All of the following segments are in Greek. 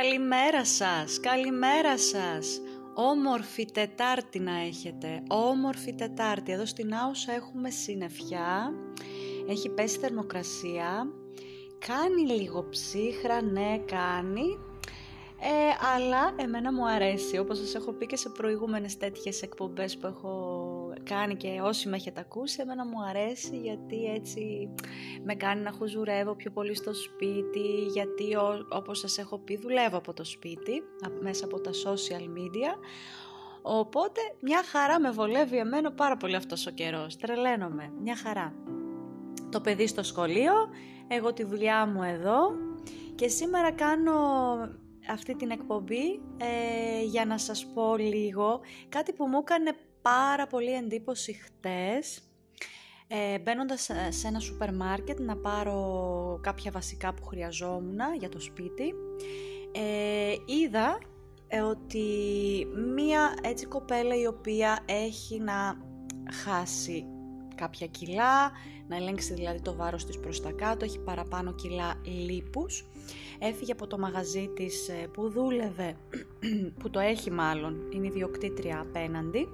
Καλημέρα σας, καλημέρα σας. Όμορφη Τετάρτη να έχετε, όμορφη Τετάρτη. Εδώ στην Άουσα έχουμε συννεφιά, έχει πέσει θερμοκρασία, κάνει λίγο ψύχρα, ναι κάνει, ε, αλλά εμένα μου αρέσει, όπως σας έχω πει και σε προηγούμενες τέτοιες εκπομπές που έχω κάνει και όσοι με έχετε ακούσει, εμένα μου αρέσει γιατί έτσι με κάνει να χουζουρεύω πιο πολύ στο σπίτι, γιατί ό, όπως σας έχω πει δουλεύω από το σπίτι, μέσα από τα social media, οπότε μια χαρά με βολεύει εμένα πάρα πολύ αυτός ο καιρός, τρελαίνομαι, μια χαρά. Το παιδί στο σχολείο, εγώ τη δουλειά μου εδώ και σήμερα κάνω αυτή την εκπομπή ε, για να σας πω λίγο κάτι που μου έκανε πάρα πολύ εντύπωση χτες ε, μπαίνοντας σε ένα σούπερ μάρκετ να πάρω κάποια βασικά που χρειαζόμουν για το σπίτι ε, είδα ε, ότι μία έτσι κοπέλα η οποία έχει να χάσει κάποια κιλά, να ελέγξει δηλαδή το βάρος της προς τα κάτω, έχει παραπάνω κιλά λίπους. Έφυγε από το μαγαζί της ε, που δούλευε, που το έχει μάλλον, είναι ιδιοκτήτρια απέναντι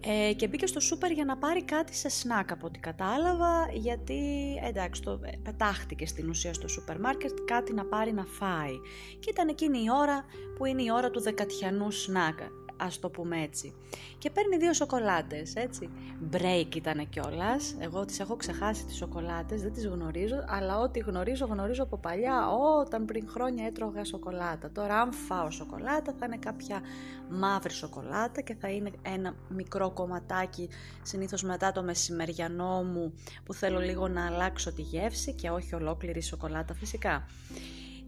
ε, και μπήκε στο σούπερ για να πάρει κάτι σε σνακ από ό,τι κατάλαβα γιατί εντάξει το ε, πετάχτηκε στην ουσία στο σούπερ μάρκετ κάτι να πάρει να φάει. Και ήταν εκείνη η ώρα που είναι η ώρα του δεκατιανού σνακ ας το πούμε έτσι. Και παίρνει δύο σοκολάτες, έτσι. Break ήταν κιόλας. Εγώ τις έχω ξεχάσει τις σοκολάτες, δεν τις γνωρίζω, αλλά ό,τι γνωρίζω, γνωρίζω από παλιά, όταν πριν χρόνια έτρωγα σοκολάτα. Τώρα αν φάω σοκολάτα θα είναι κάποια μαύρη σοκολάτα και θα είναι ένα μικρό κομματάκι συνήθως μετά το μεσημεριανό μου που θέλω λίγο να αλλάξω τη γεύση και όχι ολόκληρη σοκολάτα φυσικά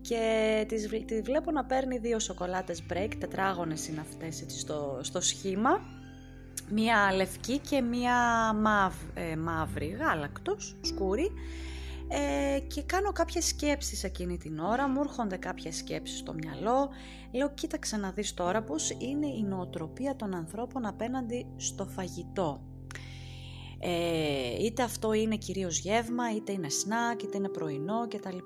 και τη βλέπω να παίρνει δύο σοκολάτες break, τετράγωνες είναι αυτές έτσι, στο, στο σχήμα, μία λευκή και μία μαύ, ε, μαύρη γάλακτος, σκούρι. Ε, και κάνω κάποιες σκέψεις εκείνη την ώρα, μου έρχονται κάποιες σκέψεις στο μυαλό, λέω κοίταξε να δεις τώρα πως είναι η νοοτροπία των ανθρώπων απέναντι στο φαγητό. Ε, είτε αυτό είναι κυρίως γεύμα, είτε είναι σνακ, είτε είναι πρωινό κτλ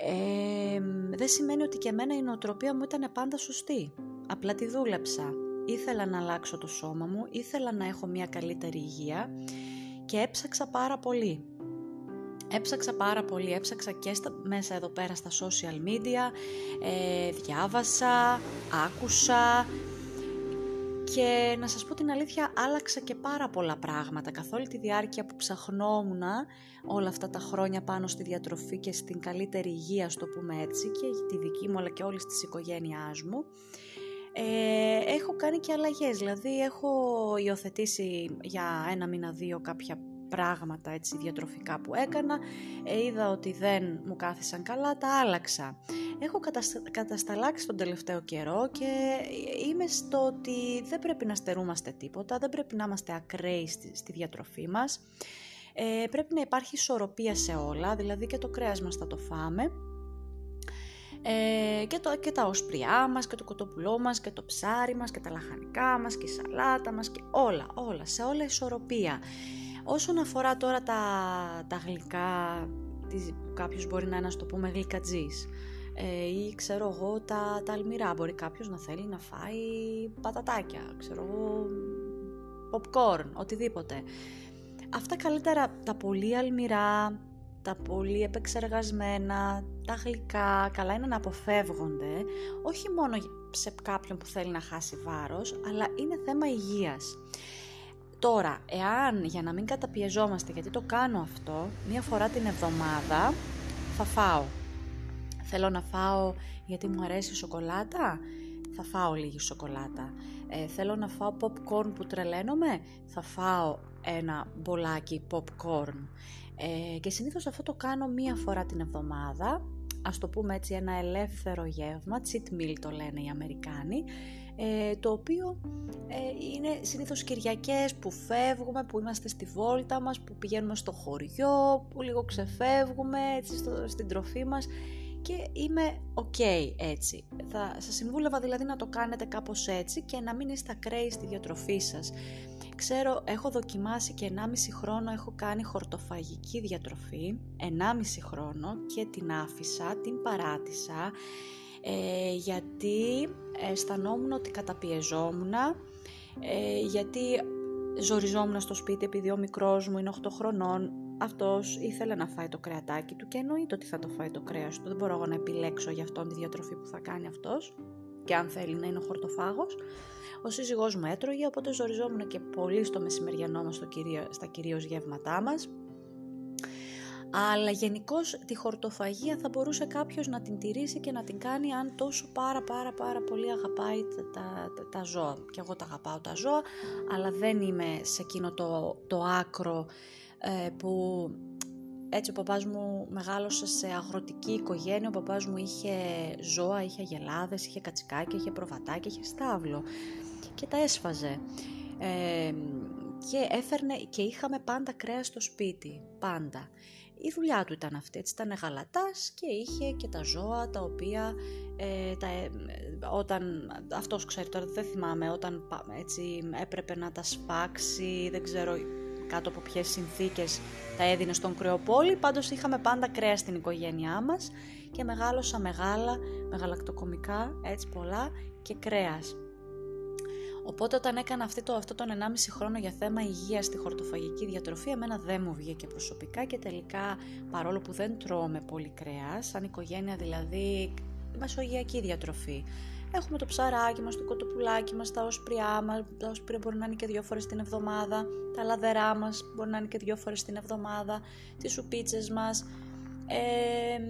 ε, δεν σημαίνει ότι και εμένα η νοοτροπία μου ήταν πάντα σωστή. Απλά τη δούλεψα. Ήθελα να αλλάξω το σώμα μου, ήθελα να έχω μια καλύτερη υγεία και έψαξα πάρα πολύ. Έψαξα πάρα πολύ, έψαξα και στα, μέσα εδώ πέρα στα social media, ε, διάβασα, άκουσα, και να σας πω την αλήθεια άλλαξα και πάρα πολλά πράγματα καθ' όλη τη διάρκεια που ψαχνόμουν όλα αυτά τα χρόνια πάνω στη διατροφή και στην καλύτερη υγεία, στο πούμε έτσι, και τη δική μου αλλά και όλης της οικογένειάς μου. Ε, έχω κάνει και αλλαγές, δηλαδή έχω υιοθετήσει για ένα μήνα δύο κάποια πράγματα έτσι διατροφικά που έκανα, ε, είδα ότι δεν μου κάθισαν καλά, τα άλλαξα. Έχω κατασταλάξει τον τελευταίο καιρό και είμαι στο ότι δεν πρέπει να στερούμαστε τίποτα, δεν πρέπει να είμαστε ακραίοι στη, διατροφή μας. Ε, πρέπει να υπάρχει ισορροπία σε όλα, δηλαδή και το κρέας μας θα το φάμε, ε, και, το, και τα οσπριά μας και το κοτοπουλό μας και το ψάρι μας και τα λαχανικά μας και η σαλάτα μας και όλα, όλα, σε όλα ισορροπία. Όσον αφορά τώρα τα, τα γλυκά, κάποιος μπορεί να είναι, το πούμε, γλυκατζής ε, ή ξέρω εγώ τα, τα αλμυρά, μπορεί κάποιος να θέλει να φάει πατατάκια, ξέρω εγώ, popcorn, οτιδήποτε. Αυτά καλύτερα τα πολύ αλμυρά, τα πολύ επεξεργασμένα, τα γλυκά, καλά είναι να αποφεύγονται, όχι μόνο σε κάποιον που θέλει να χάσει βάρος, αλλά είναι θέμα υγείας. Τώρα, εάν για να μην καταπιεζόμαστε, γιατί το κάνω αυτό, μία φορά την εβδομάδα θα φάω. Θέλω να φάω γιατί μου αρέσει η σοκολάτα, θα φάω λίγη σοκολάτα. Ε, θέλω να φάω popcorn που τρελαίνομαι, θα φάω ένα μπολάκι popcorn. Ε, και συνήθως αυτό το κάνω μία φορά την εβδομάδα, ας το πούμε έτσι ένα ελεύθερο γεύμα, cheat meal το λένε οι Αμερικάνοι, ε, το οποίο ε, είναι συνήθως Κυριακές που φεύγουμε, που είμαστε στη βόλτα μας, που πηγαίνουμε στο χωριό, που λίγο ξεφεύγουμε έτσι στο, στην τροφή μας και είμαι ok έτσι. Θα σας συμβούλευα δηλαδή να το κάνετε κάπως έτσι και να μην είστε ακραίοι στη διατροφή σας. Ξέρω, έχω δοκιμάσει και 1,5 χρόνο έχω κάνει χορτοφαγική διατροφή, 1,5 χρόνο και την άφησα, την παράτησα, ε, γιατί αισθανόμουν ότι καταπιεζόμουν, ε, γιατί ζοριζόμουν στο σπίτι επειδή ο μικρός μου είναι 8 χρονών, αυτός ήθελε να φάει το κρεατάκι του και εννοείται ότι θα το φάει το κρέας του, δεν μπορώ εγώ να επιλέξω για αυτόν τη διατροφή που θα κάνει αυτός και αν θέλει να είναι ο χορτοφάγος. Ο σύζυγός μου έτρωγε, οπότε ζοριζόμουν και πολύ στο μεσημεριανό μας, στο κυρίω, στα κυρίως γεύματά μας. Αλλά γενικώς τη χορτοφαγία θα μπορούσε κάποιος να την τηρήσει και να την κάνει αν τόσο πάρα πάρα πάρα πολύ αγαπάει τα, τα, τα ζώα. Και εγώ τα αγαπάω τα ζώα, αλλά δεν είμαι σε εκείνο το, το άκρο ε, που έτσι ο παπάς μου μεγάλωσε σε αγροτική οικογένεια, ο παπάς μου είχε ζώα, είχε αγελάδες, είχε κατσικάκια, είχε προβατάκια, είχε στάβλο και τα έσφαζε. Ε, και έφερνε και είχαμε πάντα κρέα στο σπίτι, πάντα. Η δουλειά του ήταν αυτή, έτσι ήταν γαλατάς και είχε και τα ζώα τα οποία ε, τα, ε, όταν, αυτός ξέρει τώρα δεν θυμάμαι, όταν έτσι έπρεπε να τα σπάξει, δεν ξέρω κάτω από ποιες συνθήκες τα έδινε στον κρεοπόλη, πάντως είχαμε πάντα κρέα στην οικογένειά μας και μεγάλωσα μεγάλα, μεγαλακτοκομικά, έτσι πολλά και κρέας. Οπότε όταν έκανα αυτό, το, αυτό τον 1,5 χρόνο για θέμα υγείας στη χορτοφαγική διατροφή, εμένα δεν μου βγήκε προσωπικά και τελικά παρόλο που δεν τρώμε πολύ κρέας, σαν οικογένεια δηλαδή μεσογειακή διατροφή, Έχουμε το ψαράκι μας, το κοτοπουλάκι μας, τα όσπριά μας, τα όσπρια μπορεί να είναι και δύο φορές την εβδομάδα, τα λαδερά μας μπορεί να είναι και δύο φορές την εβδομάδα, τις σουπίτσες μας. Ε,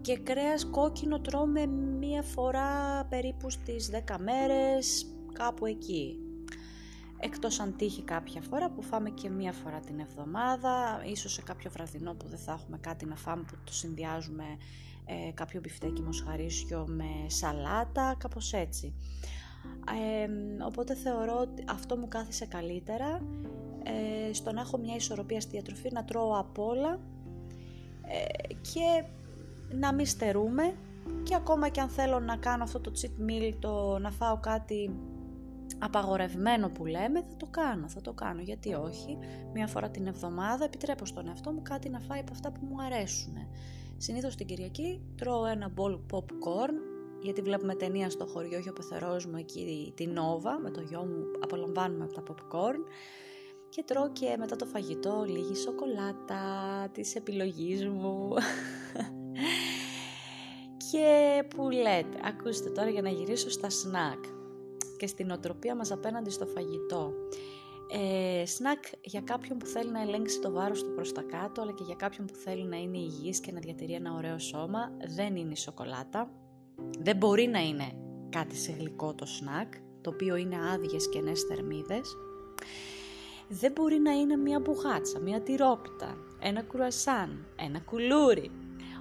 και κρέας κόκκινο τρώμε μία φορά περίπου στις 10 μέρες, κάπου εκεί. Εκτός αν τύχει κάποια φορά που φάμε και μία φορά την εβδομάδα, ίσως σε κάποιο βραδινό που δεν θα έχουμε κάτι να φάμε που το συνδυάζουμε ε, κάποιο μπιφτέκι μοσχαρίσιο με σαλάτα, κάπως έτσι. Ε, οπότε θεωρώ ότι αυτό μου κάθισε καλύτερα ε, στο να έχω μια ισορροπία στη διατροφή, να τρώω απ' όλα ε, και να μην στερούμε και ακόμα και αν θέλω να κάνω αυτό το cheat meal, το να φάω κάτι απαγορευμένο που λέμε, θα το κάνω, θα το κάνω, γιατί όχι; Μία φορά την εβδομάδα επιτρέπω στον εαυτό μου κάτι να φάει από αυτά που μου αρέσουν. Συνήθως την Κυριακή τρώω ένα μπολ popcorn, γιατί βλέπουμε ταινία στο χωριό, έχει ο πεθερός μου εκεί την Νόβα, με το γιο μου απολαμβάνουμε από τα popcorn και τρώω και μετά το φαγητό λίγη σοκολάτα της επιλογής μου. και που λέτε, ακούστε τώρα για να γυρίσω στα σνακ και στην οτροπία μας απέναντι στο φαγητό. Ε, σνακ για κάποιον που θέλει να ελέγξει το βάρος του προς τα κάτω, αλλά και για κάποιον που θέλει να είναι υγιής και να διατηρεί ένα ωραίο σώμα, δεν είναι η σοκολάτα. Δεν μπορεί να είναι κάτι σε γλυκό το σνακ, το οποίο είναι άδειες και νέες θερμίδες. Δεν μπορεί να είναι μια μπουγάτσα, μια τυρόπιτα, ένα κουρασάν, ένα κουλούρι.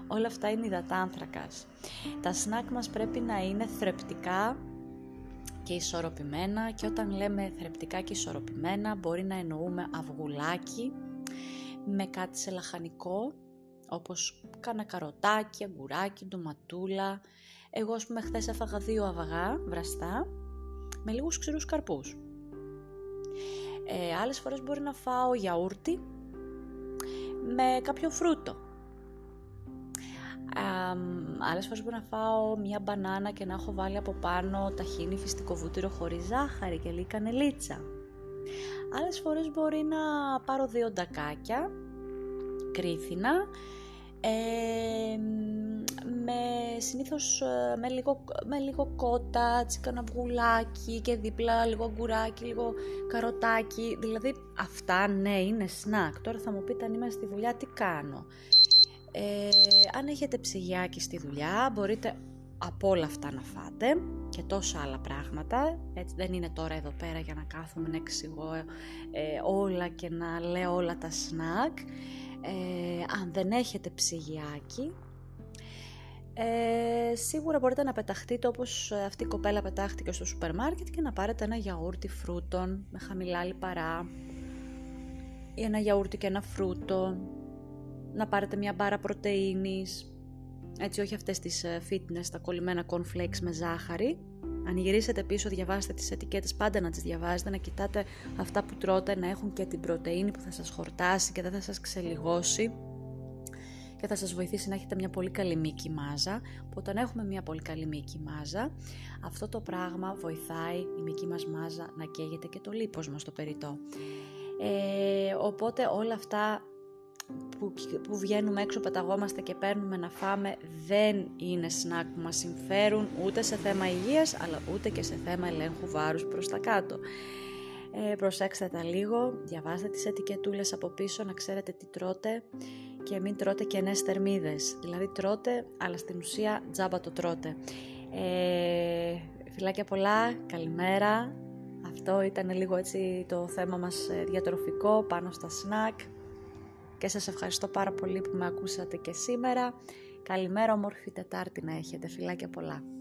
Όλα αυτά είναι υδατάνθρακας. Τα σνακ μας πρέπει να είναι θρεπτικά και ισορροπημένα και όταν λέμε θρεπτικά και ισορροπημένα μπορεί να εννοούμε αυγουλάκι με κάτι σε λαχανικό όπως κάνα καροτάκι, αγκουράκι, ντοματούλα. Εγώ ας πούμε χθες έφαγα δύο αυγά βραστά με λίγους ξηρούς καρπούς. Ε, άλλες φορές μπορεί να φάω γιαούρτι με κάποιο φρούτο άλλες φορές μπορώ να φάω μια μπανάνα και να έχω βάλει από πάνω ταχίνι φυστικό βούτυρο χωρίς ζάχαρη και λίγη κανελίτσα. Άλλες φορές μπορεί να πάρω δύο ντακάκια, κρίθινα, ε, με, συνήθως ε, με λίγο, με λίγο κότα, τσικαναυγουλάκι και δίπλα λίγο αγκουράκι, λίγο καροτάκι. Δηλαδή αυτά ναι είναι σνακ. Τώρα θα μου πείτε αν είμαι στη δουλειά τι κάνω. Ε, αν έχετε ψυγιάκι στη δουλειά μπορείτε από όλα αυτά να φάτε και τόσα άλλα πράγματα. Έτσι δεν είναι τώρα εδώ πέρα για να κάθομαι να εξηγώ ε, όλα και να λέω όλα τα σνακ. Ε, αν δεν έχετε ψυγιάκι, ε, σίγουρα μπορείτε να πεταχτείτε όπως αυτή η κοπέλα πετάχτηκε στο σούπερ μάρκετ και να πάρετε ένα γιαούρτι φρούτων με χαμηλά λιπαρά ή ένα γιαούρτι και ένα φρούτο να πάρετε μια μπάρα πρωτεΐνης, έτσι όχι αυτές τις ε, fitness, τα κολλημένα cornflakes με ζάχαρη, Αν γυρίσετε πίσω, διαβάστε τις ετικέτες, πάντα να τις διαβάζετε, να κοιτάτε αυτά που τρώτε, να έχουν και την πρωτεΐνη που θα σας χορτάσει και δεν θα σας ξελιγώσει και θα σας βοηθήσει να έχετε μια πολύ καλή μήκη μάζα. Που όταν έχουμε μια πολύ καλή μήκη μάζα, αυτό το πράγμα βοηθάει η μήκη μας μάζα να καίγεται και το λίπος μας το περιττό. Ε, οπότε όλα αυτά που, που βγαίνουμε έξω, πεταγόμαστε και παίρνουμε να φάμε δεν είναι σνακ που μας συμφέρουν ούτε σε θέμα υγείας αλλά ούτε και σε θέμα ελέγχου βάρους προς τα κάτω. Ε, προσέξτε τα λίγο, διαβάστε τις ετικετούλες από πίσω να ξέρετε τι τρώτε και μην τρώτε κενές θερμίδες. Δηλαδή τρώτε, αλλά στην ουσία τζάμπα το τρώτε. Ε, φιλάκια πολλά, καλημέρα. Αυτό ήταν λίγο έτσι το θέμα μας ε, διατροφικό πάνω στα σνακ. Και σας ευχαριστώ πάρα πολύ που με ακούσατε και σήμερα. Καλημέρα, όμορφη Τετάρτη να έχετε. Φιλάκια πολλά.